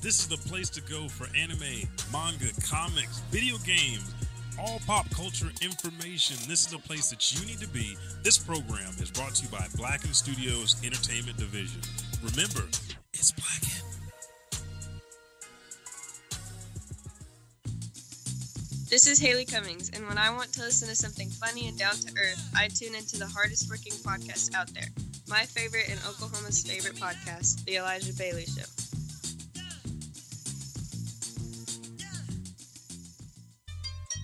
This is the place to go for anime, manga, comics, video games, all pop culture information. This is a place that you need to be. This program is brought to you by Blacken Studios Entertainment Division. Remember, it's Blacken. This is Haley Cummings, and when I want to listen to something funny and down to earth, I tune into the hardest working podcast out there. My favorite and Oklahoma's favorite podcast, The Elijah Bailey Show.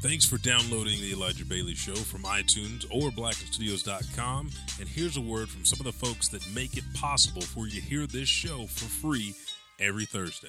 Thanks for downloading the Elijah Bailey Show from iTunes or blackenstudios.com. And here's a word from some of the folks that make it possible for you to hear this show for free every Thursday.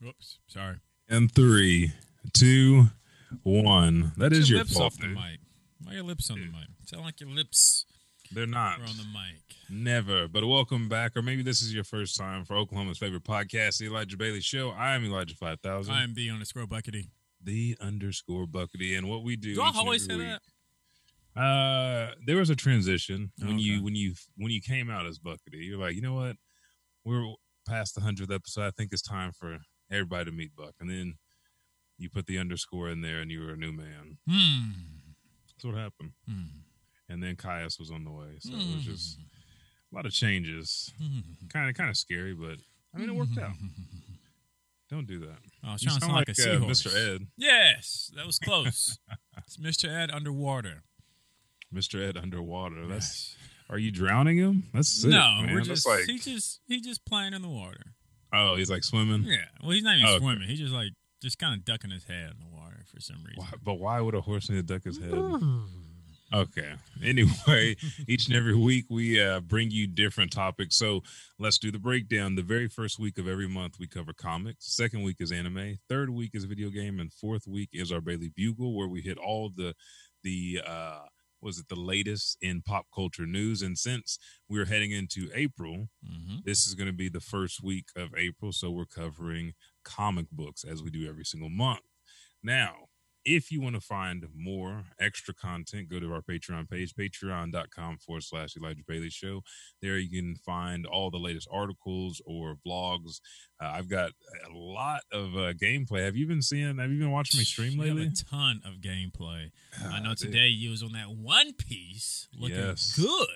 Whoops, sorry. And three, two, one. That is your lips fault. off the mic. Why are your lips on the mic? Sound like your lips They're not. on the mic. Never. But welcome back, or maybe this is your first time for Oklahoma's favorite podcast, the Elijah Bailey Show. I am Elijah Five Thousand, I am the underscore buckity. the underscore Buckity, and what we do. Do I always say every that? Uh, there was a transition when Okay. you when you when you came out as Buckity. You're like, you know what? We're past the hundredth episode. I think it's time for everybody to meet Buck, and then you put the underscore in there, and you were a new man. Hmm. That's what happened. Hmm. and then Caius was on the way. So it was just Hmm. a lot of changes. Kind of kind of scary, but I mean it worked out. Don't do that. Oh, I was trying to sound like, like, a uh, seahorse. Mr. Ed. Yes, that was close. it's Mr. Ed underwater. Mr. Ed underwater. That's Yes. are you drowning him? That's sick, no, man. we're That's just like he just he just playing in the water. Oh, he's like swimming. Yeah. Well, he's not even Oh, okay. swimming. He's just like just kind of ducking his head in the water for some reason. Why, but why would a horse need to duck his head? Okay. Anyway, each and every week we uh, bring you different topics. So let's do the breakdown. The very first week of every month we cover comics. Second week is anime. Third week is video game, and fourth week is our Bailey Bugle, where we hit all the the uh, was it the latest in pop culture news. And since we're heading into April, hmm this is going to be the first week of April, so we're covering comic books as we do every single month. Now, if you want to find more extra content, go to our Patreon page, patreon.com forward slash Elijah Bailey Show. There you can find all the latest articles or vlogs. Uh, I've got a lot of uh, gameplay. Have you been seeing, have you been watching me stream lately? a ton of gameplay. I know today you was on that One Piece looking Yes. good.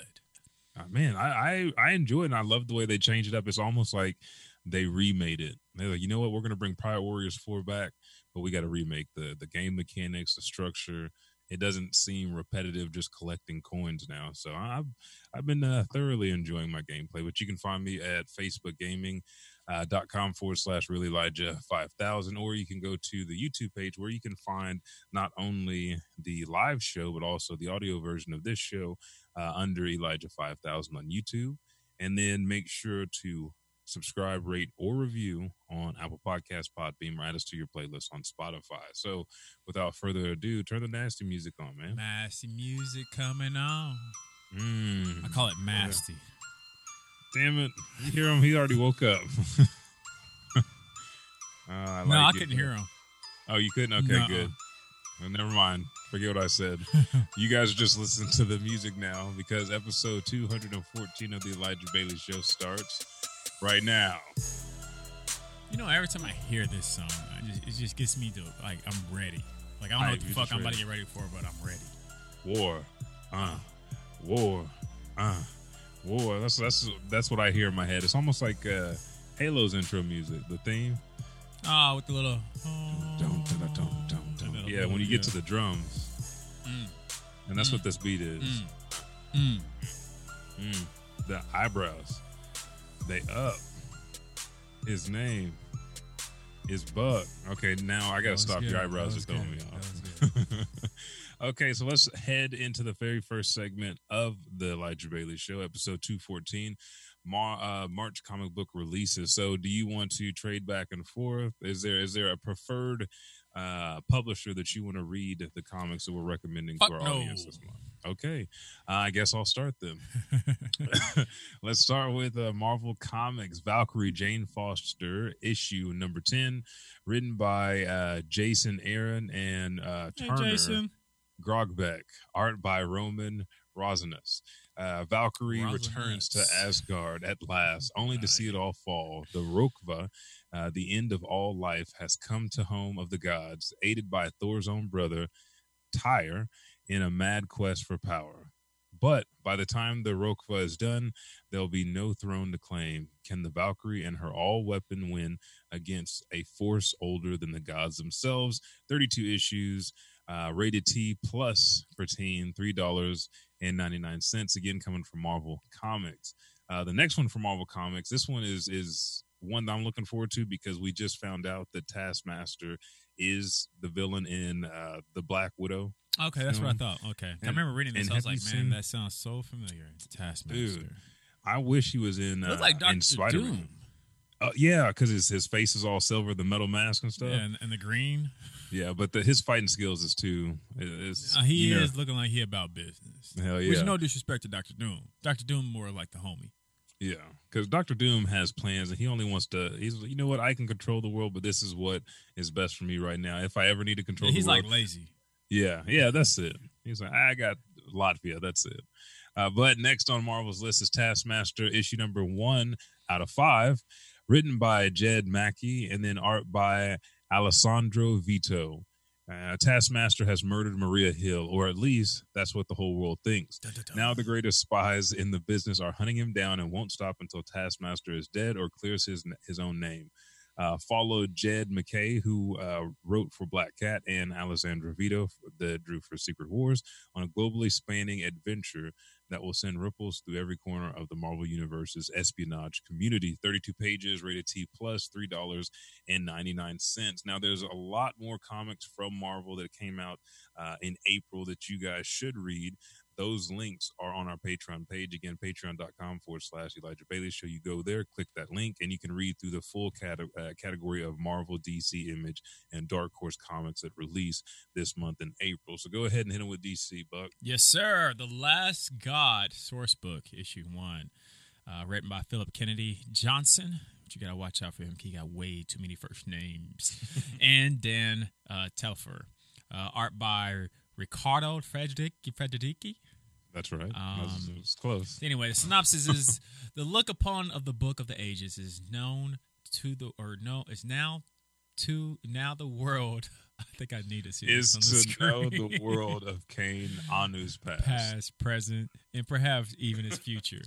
Uh, man, I, I I enjoy it and I love the way they change it up. It's almost like they remade it. They're like, you know what, we're gonna bring Pirate Warriors 4 back, but we gotta remake the the game mechanics, the structure. It doesn't seem repetitive just collecting coins now. So I've I've been uh, thoroughly enjoying my gameplay. But you can find me at Facebook Gaming. Uh, dot com forward slash really Elijah 5000 or you can go to the YouTube page where you can find not only the live show but also the audio version of this show uh, under Elijah 5000 on YouTube. And then make sure to subscribe, rate, or review on Apple Podcast, Podbean, or add us to your playlist on Spotify. So without further ado, turn the nasty music on, man. Nasty music coming on. Mm. I call it masty. Damn it. You hear him? He already woke up. Uh, I no, I it. couldn't hear him. Oh, you couldn't? Okay, Nuh-uh. good. Well, never mind. Forget what I said. you guys are just listening to the music now because episode 214 of the Elijah Bailey Show starts right now. You know, every time I hear this song, I just, it just gets me to like I'm ready. Like I don't know what the fuck I'm about to get ready for, but I'm ready. War, uh, war, uh, war. That's that's that's what I hear in my head. It's almost like uh, Halo's intro music, the theme. Oh, with the little. Dum, dum, dum, dum. Yeah, when you get to the drums, Mm. and that's Mm. what this beat is. Mm. Mm. Mm. The eyebrows, they up. His name is Buck. Okay, now I gotta stop good. your eyebrows are throwing me off. okay, so let's head into the very first segment of the Elijah Bailey Show, episode two fourteen. Mar- uh, March comic book releases. So, do you want to trade back and forth? Is there is there a preferred uh, publisher that you want to read the comics that we're recommending Fuck to our no. audience this month? Okay, uh, I guess I'll start then. Let's start with uh, Marvel Comics Valkyrie Jane Foster issue number 10, written by uh, Jason Aaron and uh, Hey, Turner Jason. Grønbekk, art by Roman Rosanas. Uh, Valkyrie returns to Asgard at last, only to see it all fall. The Rokva, uh, the end of all life, has come to home of the gods, aided by Thor's own brother, Tyr, in a mad quest for power. But by the time the Rokva is done, there'll be no throne to claim. Can the Valkyrie and her all weapon win against a force older than the gods themselves? 32 issues, uh, rated T plus for teen, $3.99. Again, coming from Marvel Comics. Uh, the next one from Marvel Comics, this one is is one that I'm looking forward to because we just found out that Taskmaster is the villain in uh, the Black Widow. Okay, that's what I thought. Okay, I remember reading this. and I was like, man, that sounds so familiar. Taskmaster. Dude, I wish he was in, uh, like in Doctor Spider Doom. Uh, yeah, because his his face is all silver, the metal mask and stuff. Yeah, Yeah, and, and the green. Yeah, but the, his fighting skills is too. Is, Uh, he know, is looking like he about business. Hell yeah. is no disrespect to Doctor Doom. Doctor Doom more like the homie. Yeah, because Doctor Doom has plans, and he only wants to. He's, you know what? I can control the world, but this is what is best for me right now. If I ever need to control, he's the world, like lazy. Yeah, yeah, that's it. He's like, I got Latvia, that's it. Uh, but next on Marvel's list is Taskmaster issue number one out of five, written by Jed MacKay and then art by Alessandro Vitti. Uh, Taskmaster has murdered Maria Hill, or at least that's what the whole world thinks. Dun, dun, dun. Now the greatest spies in the business are hunting him down and won't stop until Taskmaster is dead or clears his his own name. Uh, followed Jed MacKay, who uh, wrote for Black Cat, and Alessandro Vitti, that drew for Secret Wars, on a globally spanning adventure that will send ripples through every corner of the Marvel Universe's espionage community. 32 pages, rated T plus, $3.99. Now, there's a lot more comics from Marvel that came out uh, in April that you guys should read. Those links are on our Patreon page. Again, patreon.com forward slash Elijah Bailey Show. You go there, click that link, and you can read through the full uh, category of Marvel, DC, Image, and Dark Horse comics that release this month in April. So go ahead and hit them with DC, Buck. Yes, sir. The Last God source book, issue one, uh, written by Philip Kennedy Johnson. But you gotta watch out for him. He got way too many first names. and Dan uh, Telfer. Uh, art by Ricardo Frederic Frederici. That's right. Um, it's close. Anyway, the synopsis is the look upon of the book of the ages is known to the or no is now to now the world. I think I need to see Is this to on the know screen. the world of Cain Anu's past. past, present, and perhaps even its future.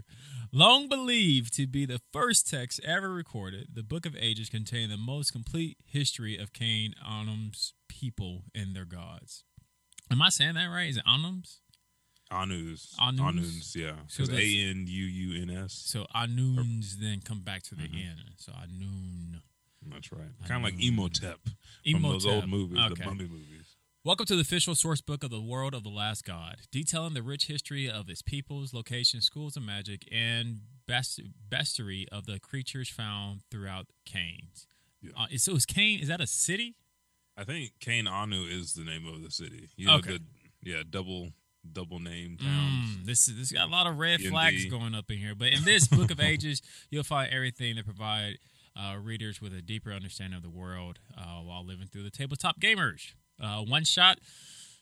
Long believed to be the first text ever recorded, the Book of Ages contained the most complete history of Cain Anum's people and their gods. Am I saying that right? Is it Anums? Anu's. Anus? Yeah. So A N U U N S. So Anuns then come back to the Mhm. end. So Anun. That's right. Kind of like Anu. Imhotep from those old movies, the Okay. Mummy movies. Welcome to the official source book of the world of the last god, detailing the rich history of its peoples, locations, schools of magic, and best bestiary of the creatures found throughout Cain's. Yeah. Uh, so is Cain? Is that a city? I think Cain Anu is the name of the city. You know, Okay. the yeah, double double name towns. Mm, this is this got a lot of red D&D. flags going up in here. But in this book of ages, you'll find everything to provide uh, readers with a deeper understanding of the world uh, while living through the tabletop gamers. Uh, one shot.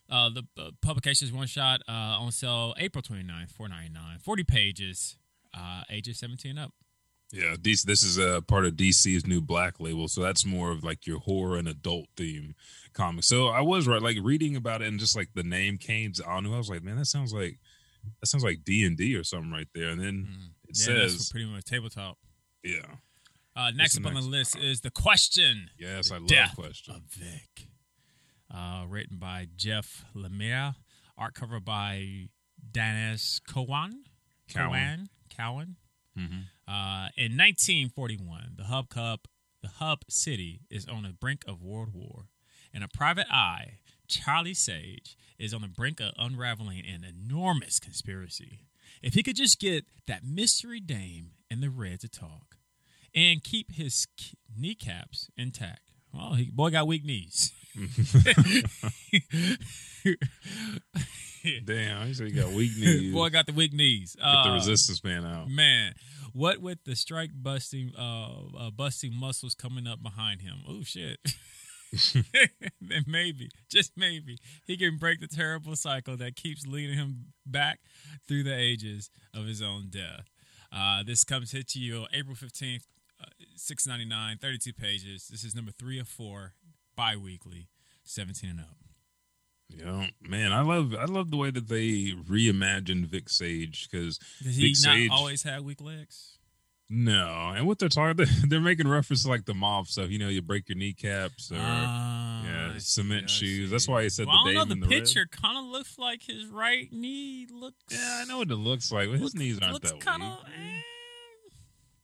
Uh, the uh, publication is one shot uh, on sale April 29th, four ninety nine. 40 pages, uh, ages 17 up. Yeah, DC, this is a part of DC's new Black label, so that's more of like your horror and adult theme comic. So I was right, like reading about it and just like the name Cain's Anu, I was like, man, that sounds like that sounds like D and D or something right there. And then Mm. it yeah, that's says, pretty much tabletop. yeah, Uh, next the up on the list is The Question. yes, I love Death question. of Vic. Uh, written by Jeff Lemire. Art cover by Denys Cowan. Cowan. Cowan. Cowan. Hmm Uh, in 1941, the Hub Cup the hub city is on the brink of world war. And a private eye, Charlie Sage, is on the brink of unraveling an enormous conspiracy. If he could just get that mystery dame and the red to talk and keep his kneecaps intact. Well, he boy got weak knees. Damn, he said he got weak knees. boy I got the weak knees. Get the Uh, resistance man out. Man, what with the strike busting, uh, uh busting muscles coming up behind him? Oh shit! then maybe, just maybe, he can break the terrible cycle that keeps leading him back through the ages of his own death. Uh, this comes hit to you April fifteenth, uh, six ninety nine, thirty two pages. This is number three of four, bi-weekly, seventeen and up. Yeah, man, I love I love the way that they reimagined Vic Sage because he Vic not Sage. always had weak legs? No, and what they're talking, they're, they're making reference to like the mob stuff. You know, you break your kneecaps or Ah, yeah, cement see, shoes. That's why he said Well, the I don't know. The the picture kind of looks like his right knee looks. Yeah, I know what it looks like. But his looks- knees aren't looks that kind weak. of.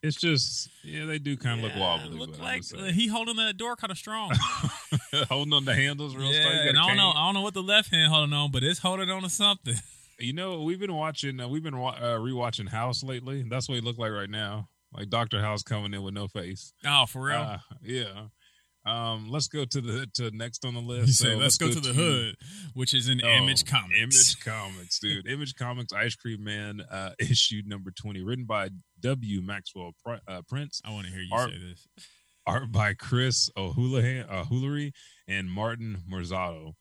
It's just yeah, they do kind of look wobbly. Look like he holding that door kind of strong. holding on the handles real yeah, and a I don't know. I don't know what the left hand holding on, but it's holding on to something. You know, we've been watching. Uh, we've been wa- uh, rewatching House lately. That's what he looked like right now. Like Doctor House coming in with no face. Oh, for real. Uh, yeah. Um, let's go to the to next on the list. So say, let's, go, to the hood, which is an Oh, Image Comics. Image Comics, dude. Image Comics, Ice Cream Man, uh, issue number twenty, written by W. Maxwell uh, Prince, I want to hear you Art- say this. art by Chris O'Halloran, uh, and Martin Morazzo.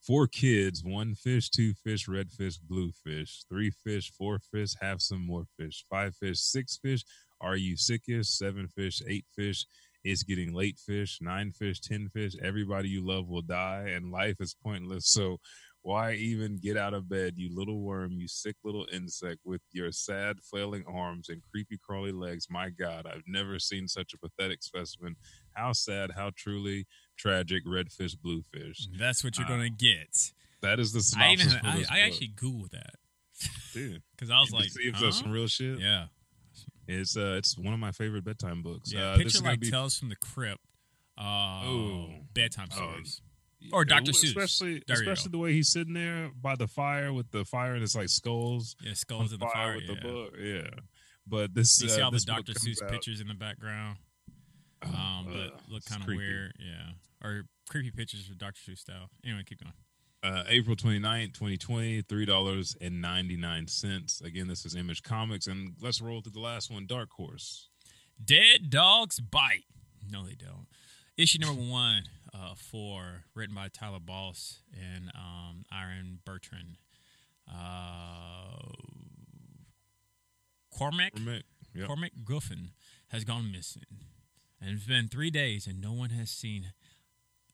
Four kids, one fish, two fish, red fish, blue fish, three fish, four fish, have some more fish, five fish, six fish. Are you sickest? Seven fish, eight fish. It's getting late fish, nine fish, ten fish. Everybody you love will die, and life is pointless. So, why even get out of bed, you little worm, you sick little insect with your sad, flailing arms and creepy, crawly legs? My God, I've never seen such a pathetic specimen. How sad, how truly tragic, redfish, bluefish. That's what you're Uh, gonna get. That is the I even synopsis I, this I book. actually googled that Dude, because I was to like, see if huh? there's some real shit. yeah, It's uh, it's one of my favorite bedtime books. yeah. uh, this Picture like be Tales from the Crypt. Uh, Oh. bedtime stories. Or Dr. Seuss. especially especially the way he's sitting there by the fire with the fire and it's like skulls Yeah, skulls in the fire. with yeah. the book. Yeah, but this You uh, see all the Dr. Seuss out- pictures in the background, Oh, um, uh, but look kind of weird. Yeah, or creepy pictures of Dr. Seuss style. Anyway, keep going. Uh, April 29th, 2020, $3.99. Again, this is Image Comics. And let's roll to the last one Dark Horse. Dead dogs bite. No, they don't. Issue number one, uh, four, written by Tyler Boss and um, Aaron Bertrand. Uh, Cormac Cormac. Yep. Cormac Griffin has gone missing, and it's been three days, and no one has seen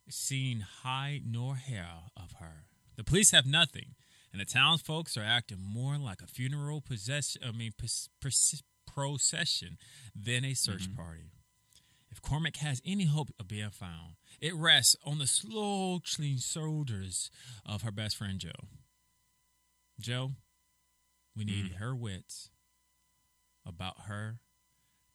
seen hide nor hair of her. The police have nothing, and the townsfolk are acting more like a funeral possession. I mean, pos- pros- procession than a search party. If Cormac has any hope of being found, it rests on the slouching shoulders of her best friend Joe. Joe, we need mm-hmm. her wits about her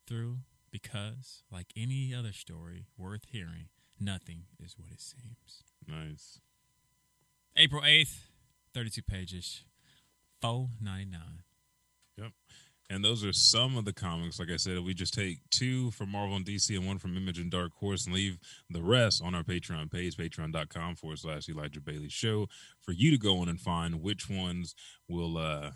through because, like any other story worth hearing, nothing is what it seems. Nice. April 8th, 32 pages, four ninety nine. Yep. And those are some of the comics. Like I said, we just take two from Marvel and DC and one from Image and Dark Horse and leave the rest on our Patreon page, patreon.com forward slash Elijah Bailey Show, for you to go in and find which ones will, uh,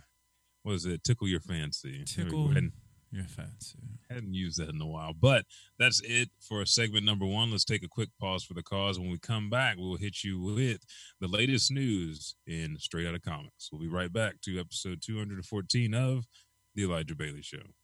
what is it, tickle your fancy. Tickle And your fancy. hadn't used that in a while. But that's it for segment number one. Let's take a quick pause for the cause. When we come back, we will hit you with the latest news in Straight Outta Comics. We'll be right back to episode 214 of The Elijah Bailey Show.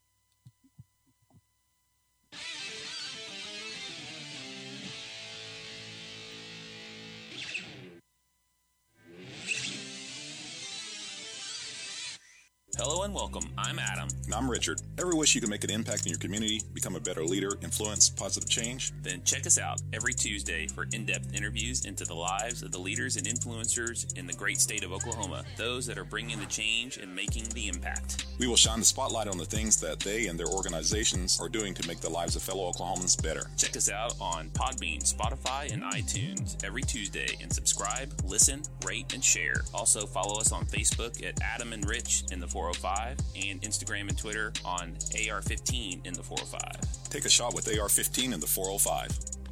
Hello and welcome. I'm Adam. And I'm Richard. Ever wish you could make an impact in your community, become a better leader, influence positive change? Then check us out every Tuesday for in depth interviews into the lives of the leaders and influencers in the great state of Oklahoma, those that are bringing the change and making the impact. We will shine the spotlight on the things that they and their organizations are doing to make the lives of fellow Oklahomans better. Check us out on Podbean, Spotify, and iTunes every Tuesday and subscribe, listen, rate, and share. Also, follow us on Facebook at Adam and Rich in the 405 and Instagram and Twitter on AR15 in the 405. Take a shot with AR15 in the 405.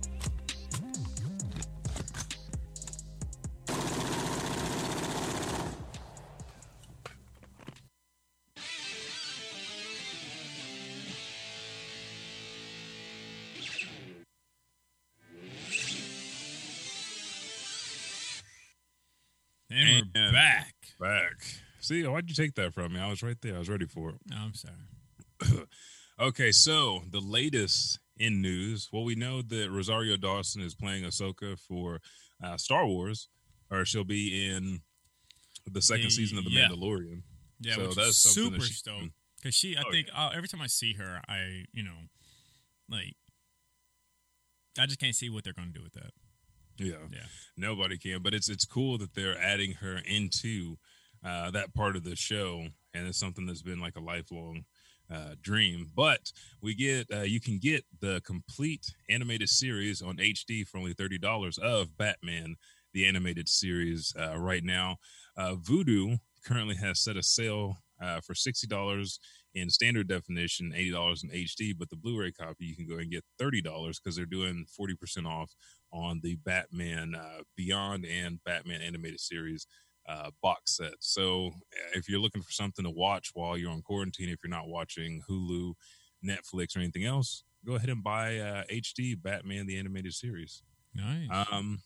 See, why'd you take that from me? I was right there. I was ready for it. No, I'm sorry. Okay, so the latest in news. Well, we know that Rosario Dawson is playing Ahsoka for uh, Star Wars, or she'll be in the second The- season of The yeah. Mandalorian. Yeah, So which that's is super that she- stoked because she. I Oh, think uh, every time I see her, I you know, like, I just can't see what they're going to do with that. Yeah. Yeah. nobody can. But it's it's cool that they're adding her into uh, that part of the show, and it's something that's been like a lifelong uh, dream. But we get uh, you can get the complete animated series on HD for only thirty dollars of Batman the animated series uh, right now. Uh, Vudu currently has set a sale uh, for sixty dollars in standard definition, eighty dollars in HD. But the Blu-ray copy you can go and get thirty dollars because they're doing forty percent off on the Batman uh, Beyond and Batman animated series uh, box set. So uh, if you're looking for something to watch while you're on quarantine, if you're not watching Hulu, Netflix, or anything else, go ahead and buy uh, HD Batman the animated series. Nice. Um,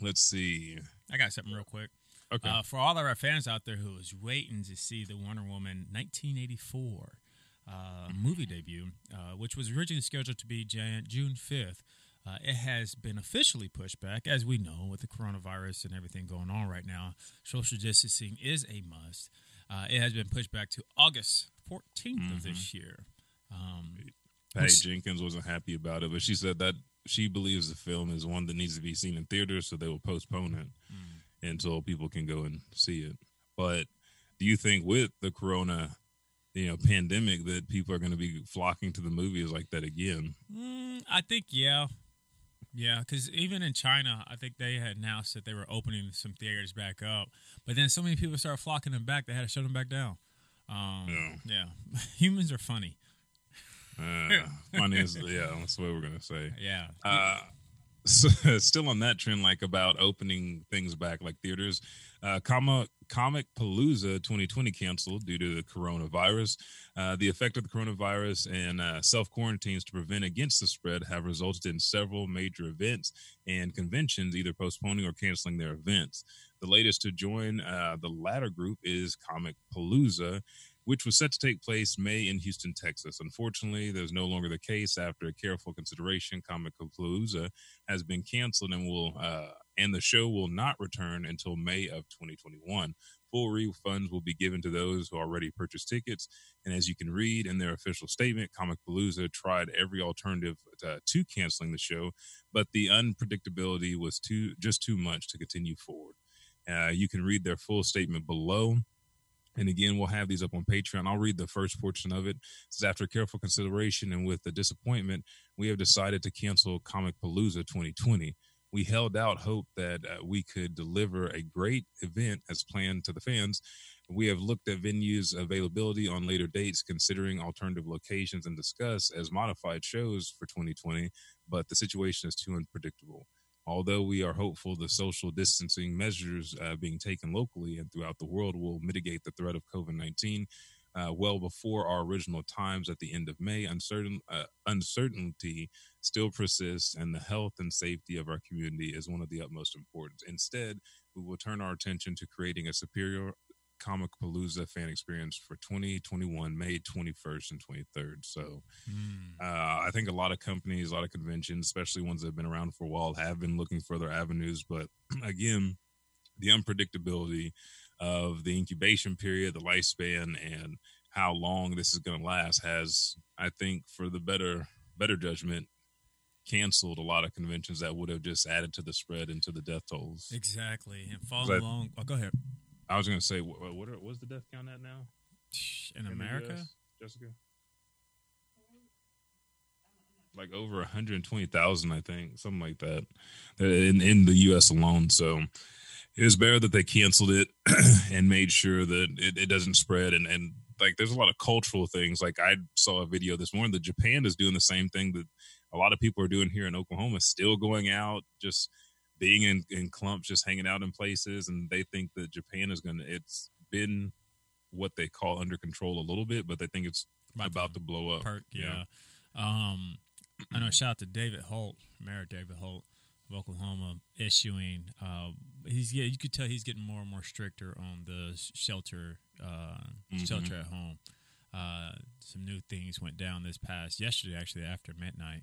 let's see. I got something real quick. Okay. Uh, for all of our fans out there who is waiting to see the Wonder Woman 1984 uh, movie debut, uh, which was originally scheduled to be Jan- June 5th, uh, it has been officially pushed back, as we know, with the coronavirus and everything going on right now. Social distancing is a must. Uh, it has been pushed back to August 14th of this year. Um, Patty which- Jenkins wasn't happy about it, but she said that she believes the film is one that needs to be seen in theaters, so they will postpone it until people can go and see it. But do you think with the corona, you know, pandemic, that people are going to be flocking to the movies like that again? Mm, I think yeah, yeah. Because even in China, I think they had announced that they were opening some theaters back up, but then so many people started flocking them back, they had to shut them back down. Um, Yeah. yeah, humans are funny. Uh, funny is, yeah, that's what we're going to say. Yeah, Uh, so, still on that trend, like about opening things back, like theaters. Uh, Comic Comic Palooza 2020 canceled due to the coronavirus. Uh, the effect of the coronavirus and uh, self quarantines to prevent against the spread have resulted in several major events and conventions either postponing or canceling their events. The latest to join uh, the latter group is Comic Palooza, which was set to take place May in Houston, Texas. Unfortunately, there's no longer the case after careful consideration. Comic Palooza has been canceled and will uh, and the show will not return until May of 2021. Full refunds will be given to those who already purchased tickets. And as you can read in their official statement, Comic Palooza tried every alternative to, to canceling the show, but the unpredictability was too just too much to continue forward. Uh, you can read their full statement below. And again, we'll have these up on Patreon. I'll read the first portion of it. It says, after careful consideration and with the disappointment, we have decided to cancel Comic Palooza 2020. We held out hope that uh, we could deliver a great event as planned to the fans. We have looked at venues availability on later dates, considering alternative locations and discuss as modified shows for 2020, but the situation is too unpredictable. Although we are hopeful the social distancing measures uh, being taken locally and throughout the world will mitigate the threat of COVID 19, uh, well before our original times at the end of May, uncertain uh, uncertainty still persists, and the health and safety of our community is one of the utmost importance. Instead, we will turn our attention to creating a superior Comic Palooza fan experience for 2021, May 21st and 23rd. So, uh, I think a lot of companies, a lot of conventions, especially ones that have been around for a while, have been looking for other avenues. But again, the unpredictability of the incubation period, the lifespan, and how long this is going to last has, I think, for the better better judgment, canceled a lot of conventions that would have just added to the spread and to the death tolls. Exactly, and follow that- along. Oh, go ahead. I was going to say, what, what are, what's the death count at now In the America, US, Jessica? Like over 120,000, I think, something like that, in in the U.S. alone. So it was better that they canceled it and made sure that it, it doesn't spread. And and like, there's a lot of cultural things. Like I saw a video this morning that Japan is doing the same thing that a lot of people are doing here in Oklahoma, still going out, just being in, in clumps, just hanging out in places, and they think that Japan is going to. It's been what they call under control a little bit, but they think it's About about, to to blow up. Perk, yeah. Um, I know. Shout out to David Holt, Mayor David Holt of Oklahoma, issuing. Uh, he's yeah, you could tell he's getting more and more stricter on the shelter, uh, Mhm. shelter at home. Uh, some new things went down this past yesterday, actually after midnight.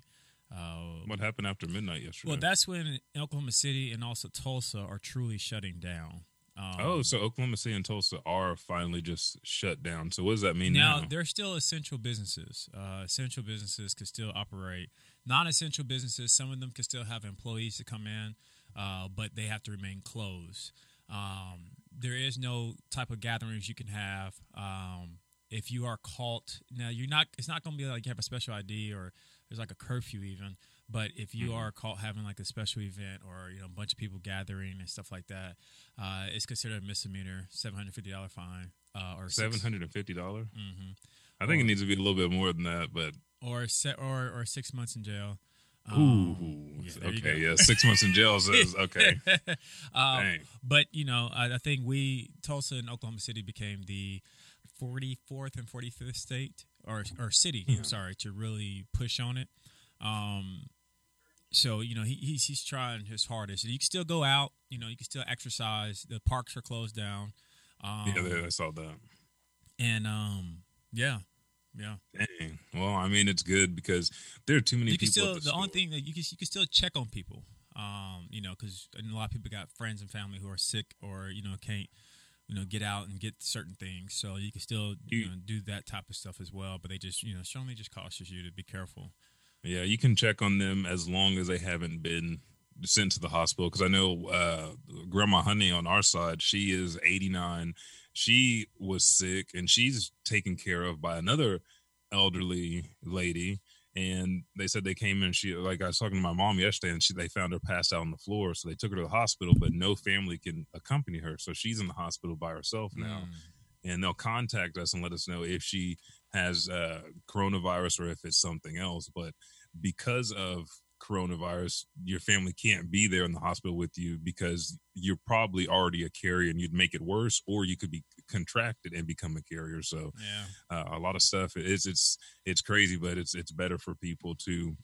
Uh, What happened after midnight yesterday? well, that's when Oklahoma City and also Tulsa are truly shutting down. Um, oh, so Oklahoma City and Tulsa are finally just shut down. So what does that mean now? now they're still essential businesses. Uh, essential businesses could still operate. Non-essential businesses, some of them could still have employees to come in, uh, but they have to remain closed. Um, there is no type of gatherings you can have. Um, if you are caught, now you're not. It's not going to be like you have a special ID or there's like a curfew even. But if you are caught having like a special event or you know a bunch of people gathering and stuff like that, uh, it's considered a misdemeanor, seven hundred fifty dollar fine, uh, or Seven hundred and fifty dollars. Mm-hmm I think it needs to be a little bit more than that, but or se- or or six months in jail. ooh, Um, yeah, okay, yeah, six months in jail says okay. Um, but you know, I, I think we Tulsa and Oklahoma City became the 44th and 45th state or or city. I'm sorry to really push on it. Um, so you know he, he's he's trying his hardest. You can still go out. You know you can still exercise. The parks are closed down. Um, Yeah, I saw that. and um, yeah, yeah. Dang. Well, I mean, it's good because there are too many you can people. still the, the, only thing that you can you can still check on people um you know because a lot of people got friends and family who are sick or you know can't you know get out and get certain things so you can still you, You- know do that type of stuff as well but they just you know strongly just cautions you to be careful Yeah, you can check on them as long as they haven't been sent to the hospital. Because I know uh, Grandma Honey on our side, she is 89. She was sick and she's taken care of by another elderly lady. And they said they came in. She like I was talking to my mom yesterday, and she they found her passed out on the floor. So they took her to the hospital, but no family can accompany her. So she's in the hospital by herself now Mm. and they'll contact us and let us know if she has uh, coronavirus or if it's something else. But because of coronavirus, your family can't be there in the hospital with you because you're probably already a carrier and you'd make it worse, or you could be contracted and become a carrier. So yeah uh, a lot of stuff is it's it's crazy, but it's it's better for people to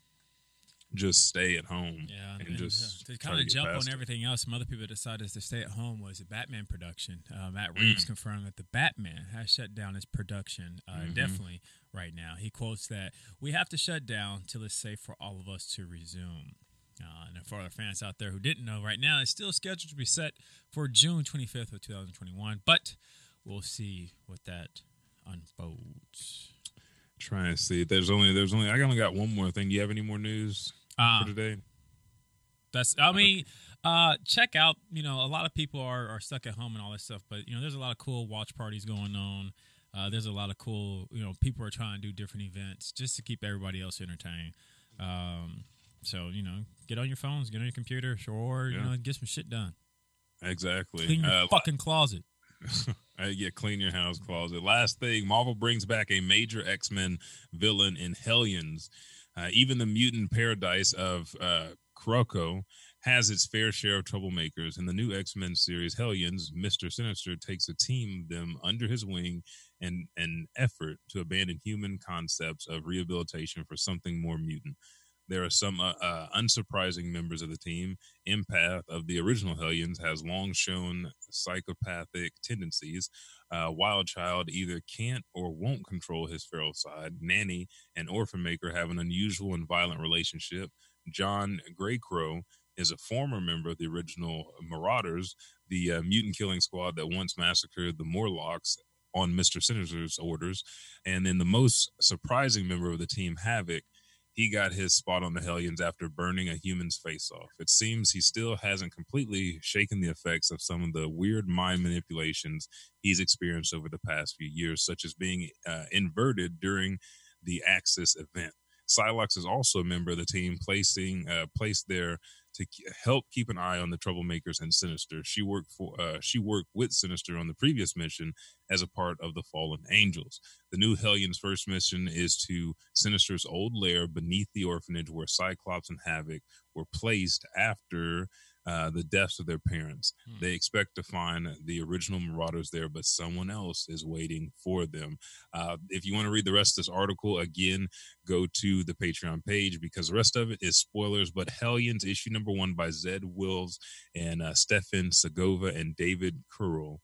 just stay at home yeah and, and, just to kind of jump on it. everything else some other people decided to stay at home was a batman production uh, Mm. matt reeves confirmed that the batman has shut down its production uh, Mhm. definitely right now he quotes that we have to shut down till it's safe for all of us to resume uh, and for our fans out there who didn't know, right now it's still scheduled to be set for June 25th of 2021, but we'll see what that unfolds. Try and see. There's only there's only I only got one more thing. Do you have any more news For today? That's. I mean, uh, check out. You know, a lot of people are, are stuck at home and all that stuff, but you know, there's a lot of cool watch parties going on. Uh, there's a lot of cool. You know, people are trying to do different events just to keep everybody else entertained. Um, so you know, get on your phones, get on your computer, or you know, get some shit done. Exactly. Clean your Uh, fucking closet. Yeah, clean your house closet. Last thing, Marvel brings back a major X Men villain in Hellions. Uh, even the mutant paradise of uh, has its fair share of troublemakers. In the new X Men series, Hellions, Mister Sinister takes a team of them under his wing and an effort to abandon human concepts of rehabilitation for something more mutant. There are some uh, uh, unsurprising members of the team. Empath of the original Hellions has long shown psychopathic tendencies. Uh, Wild Child either can't or won't control his feral side. Nanny and Orphan Maker have an unusual and violent relationship. John Greycrow is a former member of the original Marauders, the uh, mutant killing squad that once massacred the Morlocks on Mister Sinister's orders, and then the most surprising member of the team, Havoc. He got his spot on the Hellions after burning a human's face off. It seems he still hasn't completely shaken the effects of some of the weird mind manipulations he's experienced over the past few years, such as being uh, inverted during the Axis event. Psylocke is also a member of the team, placing uh, placed there to help keep an eye on the troublemakers and Sinister. She worked for uh, she worked with Sinister on the previous mission as a part of the Fallen Angels. The new Hellions' first mission is to Sinister's old lair beneath the orphanage where Cyclops and Havoc were placed after uh, the deaths of their parents. Hmm. They expect to find the original Marauders there, but someone else is waiting for them. Uh, if you want to read the rest of this article, again, go to the Patreon page because the rest of it is spoilers. But Hellions, issue number one by Zeb Wells and uh, Stefan Segovia and David Curiel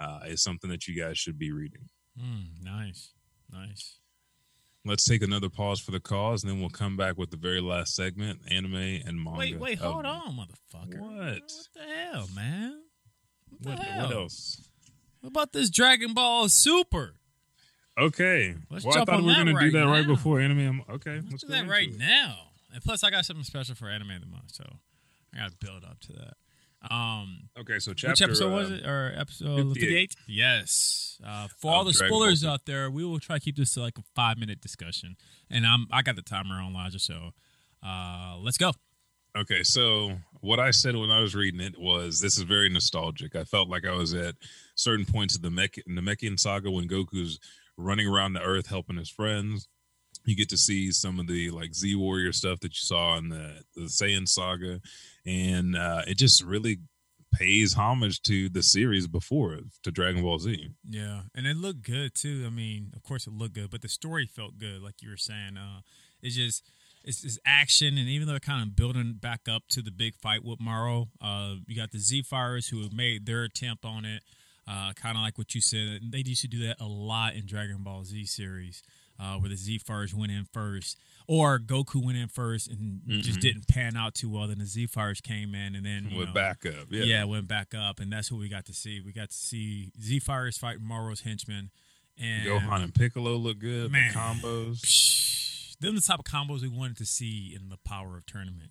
uh, is something that you guys should be reading. Mm, nice, nice. Let's take another pause for the cause, and then we'll come back with the very last segment anime and manga. Wait, wait, hold oh, on, motherfucker. What? What the hell, man? What the What, hell? what else? What about this Dragon Ball Super? Okay. Let's well, I thought on we were going to do right that right before anime. I'm- Okay, Let's let's do that right it. now. And plus, I got something special for Anime of the Month, so I got to build up to that. Um, Okay, so chapter. which episode was uh, it? Or episode 58. 58? Yes. Uh, for all the Dragon spoilers out there, we will try to keep this to like a five minute discussion. And I'm I got the timer on Elijah, so uh, let's go. Okay, so what I said when I was reading it was this is very nostalgic. I felt like I was at certain points of the Mech- Namekian saga when Goku's running around the earth helping his friends. You get to see some of the like Z Warrior stuff that you saw in the, the Saiyan saga, and uh, it just really pays homage to the series before to Dragon Ball Z. Yeah, and it looked good too. I mean, of course it looked good, but the story felt good, like you were saying. Uh, it's just it's, it's action, and even though they're kind of building back up to the big fight with Moro, uh, you got the Z Fighters who have made their attempt on it. Uh, kind of like what you said, they used to do that a lot in Dragon Ball Z series, uh, where the Z Fighters went in first, or Goku went in first and just Mhm. didn't pan out too well. Then the Z Fighters came in, and then went know, backup, yeah. yeah, went back up, and that's what we got to see. We got to see Z Fighters fight Moro's henchmen, and Gohan and Piccolo look good. Man. The combos, Psh, them the type of combos we wanted to see in the Power of Tournament.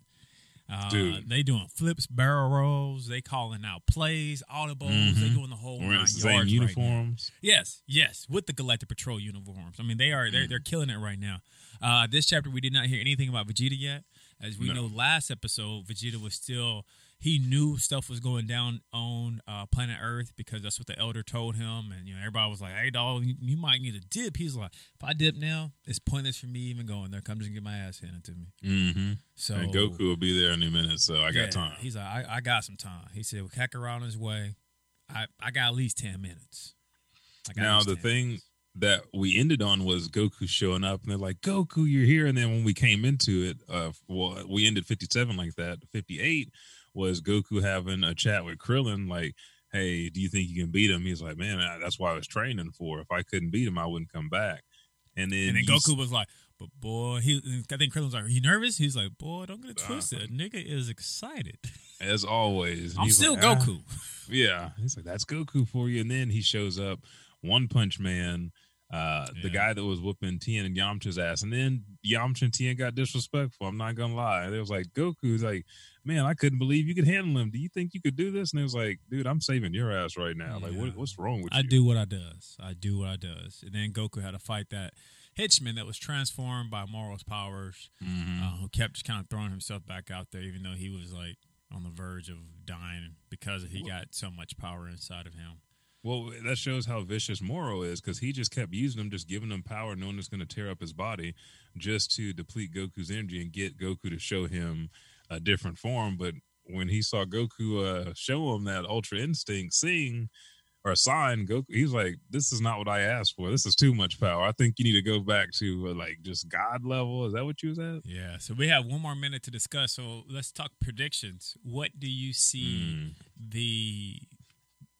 Uh, Dude. they doing flips, barrel rolls. They calling out plays, audibles. They Mhm. doing the whole wearing nine same right now. uniforms. Yes, yes, with the Galactic Patrol uniforms. I mean, they are they're, they're killing it right now. Uh, this chapter, we did not hear anything about Vegeta yet. As we No. know, last episode, Vegeta was still he knew stuff was going down on uh, planet Earth because that's what the Elder told him, and you know everybody was like, "Hey, dog, you, you might need a dip." He's like, "If I dip now, it's pointless for me even going there. Come just get my ass handed to me." Mm-hmm. So and Goku will be there any minute, so I got time. He's like, I, I got some time. He said, with Kakarot on his way, I, I got at least ten minutes. I got Now the thing minutes. that we ended on was Goku showing up, and they're like, "Goku, you're here." And then when we came into it, uh, well, we ended 57 like that. 58 was Goku having a chat with Krillin, like, "Hey, do you think you can beat him?" He's like, "Man, I- that's what I was training for. If I couldn't beat him, I wouldn't come back." And then, And then Goku was like, "But boy, he." I think Krillin was like, "Are you nervous?" He's like, "Boy, don't get it Uh, twisted. Nigga is excited. as always, I'm still like, "Ah." Goku." Yeah, he's like, "That's Goku for you." And then he shows up, One Punch Man, uh, the guy that was whooping Tien and Yamcha's ass, and then Yamcha and Tien got disrespectful. I'm not gonna lie. It was like, Goku's like, "Man, I couldn't believe you could handle him. Do you think you could do this?" And it was like, "Dude, I'm saving your ass right now. Like, what, what's wrong with I you?" I do what I does. I do what I does. And then Goku had to fight that henchman that was transformed by Moro's powers, Mhm. uh, who kept just kind of throwing himself back out there, even though he was like on the verge of dying because he got so much power inside of him. Well, that shows how vicious Moro is because he just kept using them, just giving them power, knowing it's going to tear up his body, just to deplete Goku's energy and get Goku to show him a different form. But when he saw Goku uh, show him that Ultra Instinct sing or sign, Goku, he's like, "This is not what I asked for. This is too much power. I think you need to go back to uh, like just God level." Is that what you was at? Yeah. So we have one more minute to discuss. So let's talk predictions. What do you see Mm. the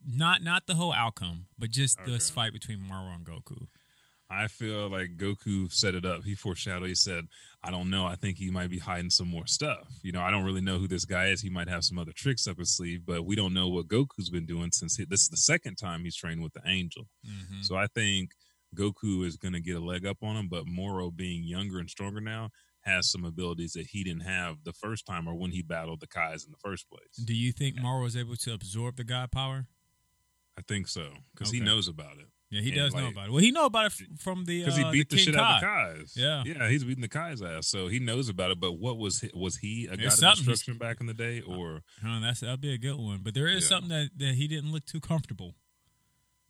not not the whole outcome, but just this fight between Moro and Goku? I feel like Goku set it up. He foreshadowed. He said, "I don't know. I think he might be hiding some more stuff. You know, I don't really know who this guy is. He might have some other tricks up his sleeve, but we don't know what Goku's been doing since he, this is the second time he's trained with the Angel. Mhm. So I think Goku is going to get a leg up on him. But Moro, being younger and stronger now, has some abilities that he didn't have the first time or when he battled the Kais in the first place. Do you think Moro was able to absorb the God power? I think so because he knows about it. Yeah, he And, does know about it. Well, he know about it from the because uh, he beat the, King shit Kai. out of the Kais. Yeah. yeah, he's beating the Kai's ass, so he knows about it. But what was he, was he a god of destruction back in the day, or Huh, that's that'd be a good one. But there is Yeah. something that, that he didn't look too comfortable.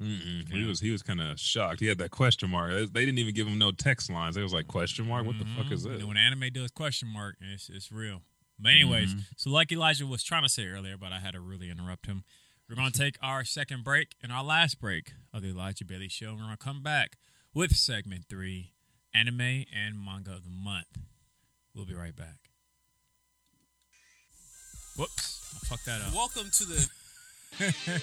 Mm-mm. he was he was kind of shocked. He had that question mark. They didn't even give him no text lines. It was like question mark. What the fuck is Mhm. this? And When anime does question mark, it's it's real. But anyways, Mm-hmm. so like Elijah was trying to say earlier, but I had to really interrupt him. We're gonna take our second break and our last break of the Elijah Bailey Show. and We're gonna come back with segment three, anime and manga of the month. We'll be right back. Whoops, I fucked that up. Welcome to the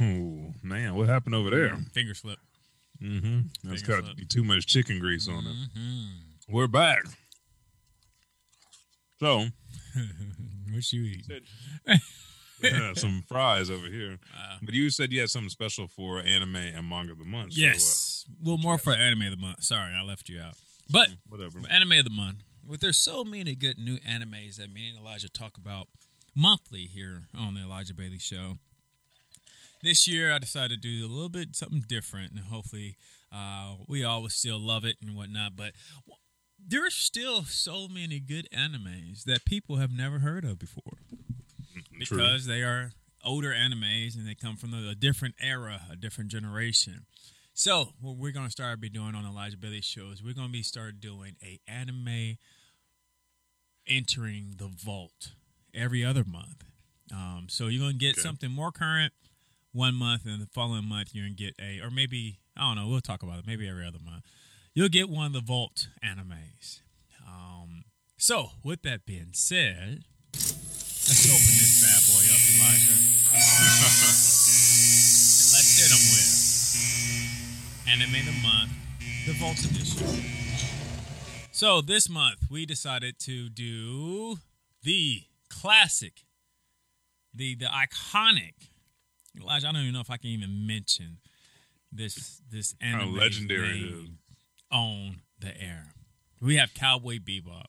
man, what happened over there? Finger slip. Mm-hmm. That's Finger got slip. too much chicken grease on it. hmm We're back. So, What should you eat? yeah, some fries over here. Uh, But you said you had something special for anime and manga of the month. so, uh, Yes. well, more for anime of the month. Sorry, I left you out. But whatever. anime of the month. But there's so many good new animes that me and Elijah talk about monthly here on the Elijah Bailey Show. This year, I decided to do a little bit something different, and hopefully, uh, we all will still love it and whatnot. But there's still so many good animes that people have never heard of before True. because they are older animes and they come from a different era, a different generation. So what we're gonna start be doing on Elijah Bailey show is we're gonna be start doing a anime entering the vault every other month. Um, so you're gonna get Okay. something more current one month, and the following month you're gonna get a, or maybe I don't know. We'll talk about it. Maybe every other month you'll get one of the vault animes. Um, so with that being said, let's open this bad boy up, Elijah, and let's hit them with anime of the month, the vault edition. So this month we decided to do the classic, the the iconic. Elijah, I don't even know if I can even mention this this anime legendary on the air. We have Cowboy Bebop.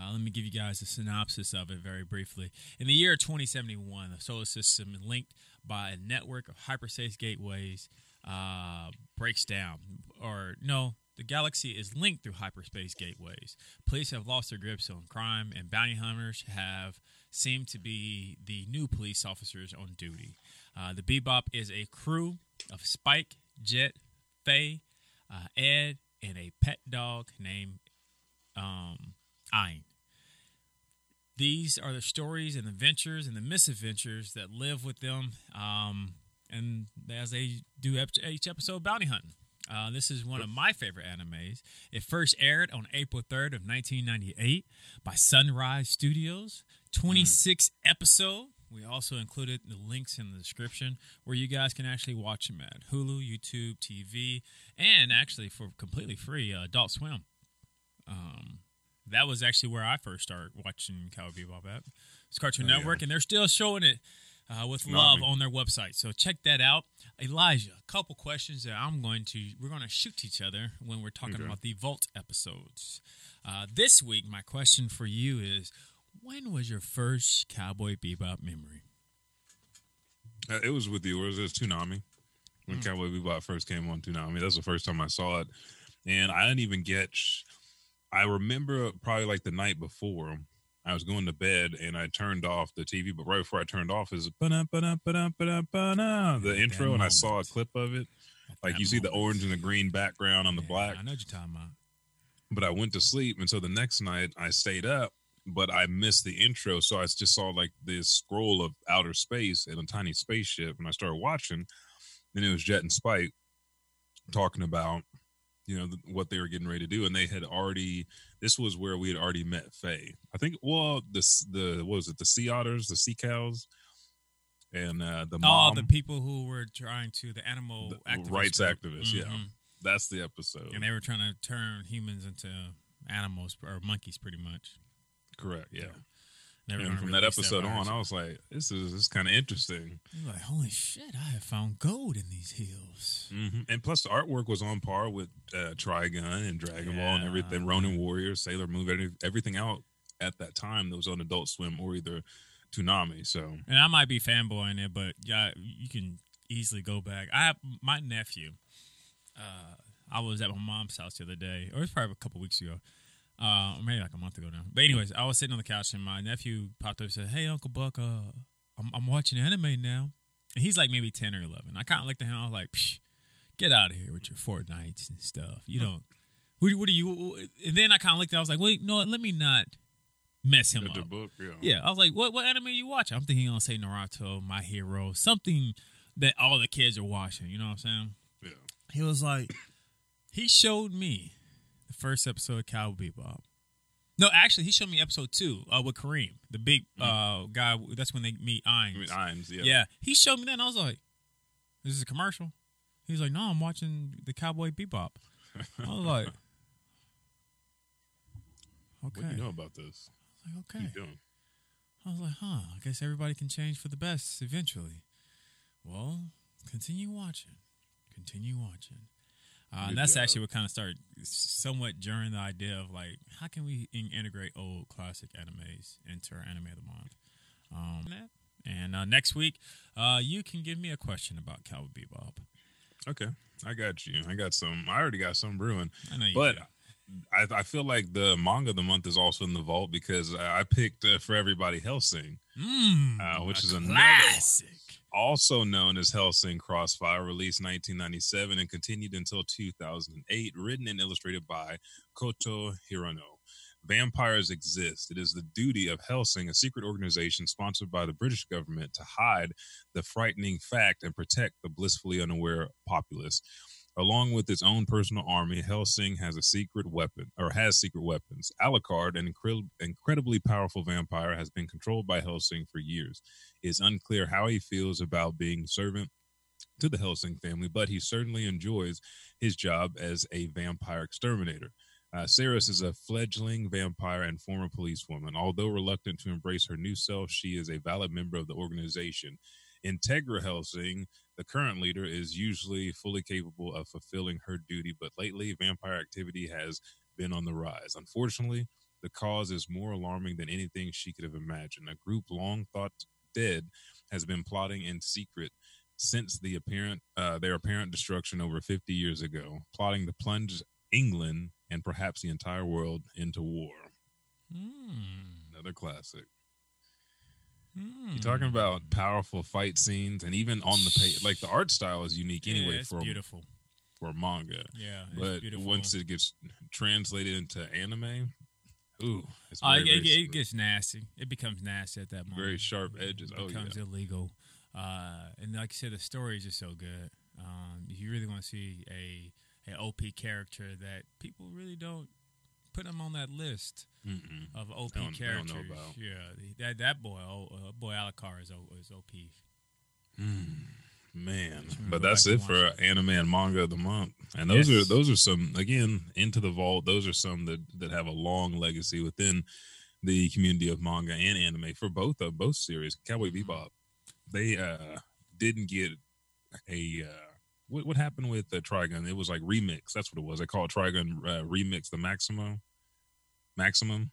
Uh, let me give you guys a synopsis of it very briefly. In the year 2071, the solar system, linked by a network of hyperspace gateways, uh, breaks down. Or, no, the galaxy is linked through hyperspace gateways. Police have lost their grips on crime, and bounty hunters have seemed to be the new police officers on duty. Uh, the Bebop is a crew of Spike, Jet, Faye, uh, Ed, and a pet dog named um, Ein. These are the stories and the adventures and the misadventures that live with them, um, and as they do each episode bounty hunting. Uh, this is one of my favorite animes. It first aired on April 3rd of 1998 by Sunrise Studios. 26 episode. We also included the links in the description where you guys can actually watch them at Hulu, YouTube, TV, and actually for completely free, uh, Adult Swim. Um, that was actually where I first started watching Cowboy Bebop at. It's Cartoon Oh, yeah. Network, and they're still showing it uh, with love on their website. So check that out. Elijah, a couple questions that I'm going to we're going to shoot each other when we're talking Okay. about the Vault episodes. Uh, this week, my question for you is: When was your first Cowboy Bebop memory? Uh, It was with you. It was, it was Toonami when Cowboy Bebop first came on Toonami. That was the first time I saw it, and I didn't even get. I remember probably like the night before. I was going to bed and I turned off the TV, but right before I turned off is the intro, and I saw a clip of it. At Like you see the orange and the green background on the Yeah, black. I know what you're talking about. but I went to sleep, and so the next night I stayed up, but I missed the intro, so I just saw like this scroll of outer space and a tiny spaceship, and I started watching, and it was Jet and Spike talking about, you know, th- what they were getting ready to do, and they had already. This was where we had already met Faye. I think. Well, the the what was it? The sea otters, the sea cows, and uh, the Oh, mom, the people who were trying to the animal the activist rights group. activists. Yeah, Mhm. that's the episode. and they were trying to turn humans into animals or monkeys, pretty much. Correct. Yeah. Were And from that episode on. I was like, "This is this kind of interesting." You're like, holy shit! I have found gold in these hills. hmm And plus, the artwork was on par with uh, Trigun and Dragon Ball and everything. Ronin Warriors, Sailor Moon, everything out at that time that was on Adult Swim or either Toonami. So And I might be fanboying it, but yeah, you can easily go back. I have my nephew. Uh, I was at my mom's house the other day, or it was probably a couple weeks ago, uh, maybe like a month ago now. But anyways, I was sitting on the couch and my nephew popped up and said, "Hey, Uncle Buck, uh, I'm, I'm watching anime now." And he's like maybe ten or eleven. I kind of looked at him. I was like, Psh, "Get out of here with your Fortnites and stuff. You don't. What, what are you?" And then I kind of looked. at him I was like, "Wait, no, let me not mess him up." book, yeah, Yeah, I was like, "What? What anime you watch?" I'm thinking I'll say Naruto, My Hero, something that all the kids are watching. You know what I'm saying? yeah. He was like, he showed me first episode of Cowboy Bebop. No, actually, he showed me episode two uh, with Kareem, the big uh, guy. That's when they meet Ainz. I mean, Imes, yeah, yeah. he showed me that, and I was like, "This is a commercial." He's like, "No, I'm watching the Cowboy Bebop." I was like, "Okay." What do you know about this? I was like, okay. you doing? I was like, huh, I guess everybody can change for the best eventually. Well, continue watching. Continue watching. Uh, and that's job. actually what kind of started somewhat during the idea of like, how can we in- integrate old classic animes into our anime of the month? Um, and uh, next week, uh, you can give me a question about Cowboy Bebop. Okay, I got you. I got some. I already got some brewing, I know you but. I, I feel like the manga of the month is also in the vault because I I picked uh, for everybody Hellsing, Mm, uh, which a is another classic. Also known as Hellsing Crossfire, released 1997 and continued until 2008, written and illustrated by Kohta Hirano. Vampires exist. It is the duty of Hellsing, a secret organization sponsored by the British government, to hide the frightening fact and protect the blissfully unaware populace. Along with its own personal army, Hellsing has a secret weapon, or has secret weapons. Alucard, an incre- incredibly powerful vampire, has been controlled by Hellsing for years. It's unclear how he feels about being servant to the Hellsing family, but he certainly enjoys his job as a vampire exterminator. Uh, Seras is a fledgling vampire and former policewoman. Although reluctant to embrace her new self, she is a valid member of the organization. Integra Hellsing, the current leader, is usually fully capable of fulfilling her duty, but lately vampire activity has been on the rise. Unfortunately, the cause is more alarming than anything she could have imagined. A group long thought dead has been plotting in secret since the apparent uh, their apparent destruction over 50 years ago, plotting to plunge England and perhaps the entire world into war. Mm, Another classic. mm. You're talking about powerful fight scenes, and even on the page, like the art style is unique Yeah, anyway it's for beautiful. for manga. Yeah, it's But beautiful. once it gets translated into anime, ooh, it's Uh, very, it, very, it gets nasty. It becomes nasty at that moment. very sharp edges. It Oh becomes yeah, illegal. Uh, and like I said, the story is just so good. Um, if you really want to see a an OP character that people really don't put him on that list Mm-mm. of OP They don't- they don't characters. about. Yeah, that that boy, oh, uh, boy Alucard is, is OP. man. But that's it for anime and manga of the month. And those Yes. are those are some again into the vault. Those are some that that have a long legacy within the community of manga and anime for both of both series. Cowboy Bebop, they uh didn't get a uh what what happened with the Trigun? It was like remix. That's what it was. They call it Trigun uh, remix the Maximum. Maximum.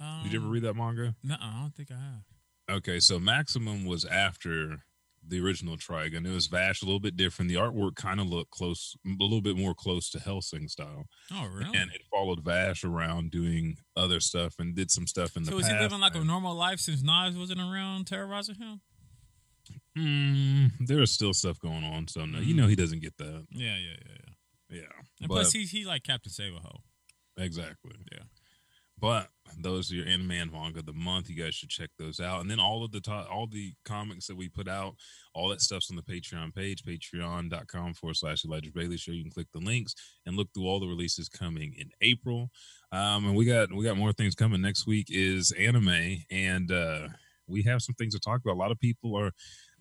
Um, Did you ever read that manga? No, I don't think I have. Okay, so Maximum was after the original Trigun. It was Vash, a little bit different. The artwork kind of looked close, a little bit more close to Hellsing style, Oh, really? and it followed Vash around doing other stuff and did some stuff in the so past. he living like a normal life since Knives wasn't around terrorizing him? Mm, there is still stuff going on, so no, you know he doesn't get that. Yeah, yeah, yeah, yeah. Yeah, And but plus, he he like Captain Saberho. exactly. Yeah. But those are your anime and manga of the month. You guys should check those out. And then all of the to- all the comics that we put out, all that stuff's on the Patreon page, patreon.com forward slash Elijah Bailey Show. You can click the links and look through all the releases coming in April. Um, and we got we got more things coming. Next week is anime, and uh, we have some things to talk about. A lot of people are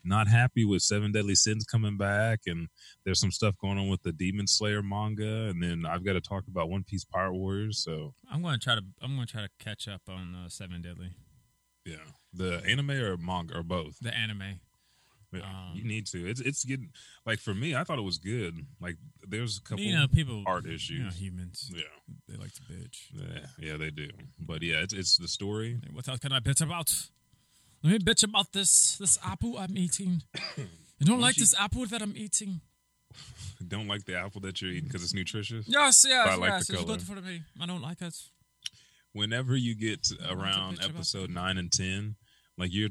not happy with Seven Deadly Sins coming back, and there's some stuff going on with the Demon Slayer manga, and then I've got to talk about One Piece Pirate Warriors. So I'm gonna try to I'm gonna try to catch up on uh, Seven Deadly, yeah, the anime or manga or both. the anime. Yeah, Um, you need to. It's it's getting like for me. I thought it was good. Like there's a couple You know, people art You know, issues. humans. Yeah, They like to bitch. yeah, yeah, they do. But yeah, it's it's the story. What else can I bitch about? Let me bitch about this this apple I'm eating. I don't like this apple that I'm eating. Don't like the apple that you're eating because it's nutritious. Yes, yes, I like yes. the It's color. good for me. I don't like it. Whenever you get to want to around episode nine and ten, like your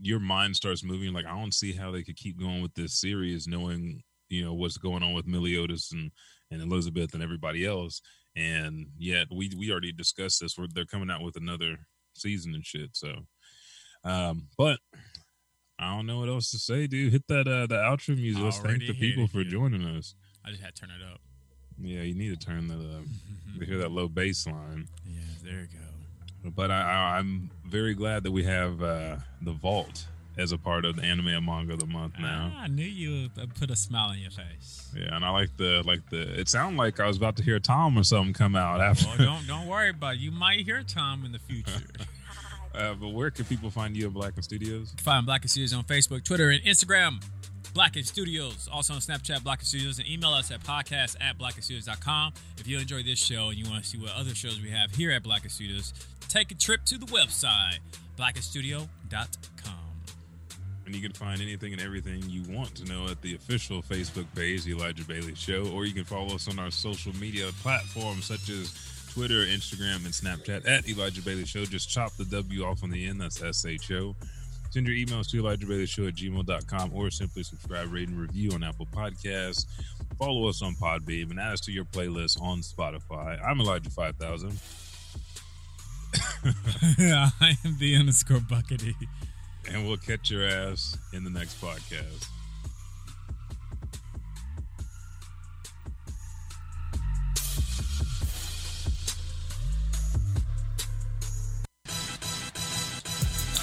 your mind starts moving. Like I don't see how they could keep going with this series, knowing you know what's going on with Meliodas and and Elizabeth and everybody else. And yet we we already discussed this. Where they're coming out with another season and shit. So, um, but I don't know what else to say, dude. Hit that uh the outro music. Let's thank the people for joining us. I just had to turn it up. Yeah, you need to turn that up. to hear that low bass line. Yeah, there you go. But I, I'm very glad that we have uh, the Vault as a part of the anime and manga of the month now. Ah, I knew you would put a smile on your face. Yeah, and I like the like the. It sounded like I was about to hear Tom or something come out after. Well, don't don't worry about it. You might hear Tom in the future. uh, but where can people find you at Blacken Studios? Find Blacken Studios on Facebook, Twitter, and Instagram. Blacken Studios. Also on Snapchat, Blacken Studios. And email us at podcast at blackenstudios.com. If you enjoy this show and you want to see what other shows we have here at Blacken Studios, take a trip to the website, blackenstudio.com. And you can find anything and everything you want to know at the official Facebook page, The Elijah Bailey Show, or you can follow us on our social media platforms such as Twitter, Instagram, and Snapchat at Elijah Bailey Show. Just chop the W off on the end. That's S-H-O. Send your emails to Elijah Bailey Show at gmail.com or simply subscribe, rate, and review on Apple Podcasts. Follow us on Podbean and add us to your playlist on Spotify. I'm Elijah 5000. I am the underscore buckity. and we'll catch your ass in the next podcast.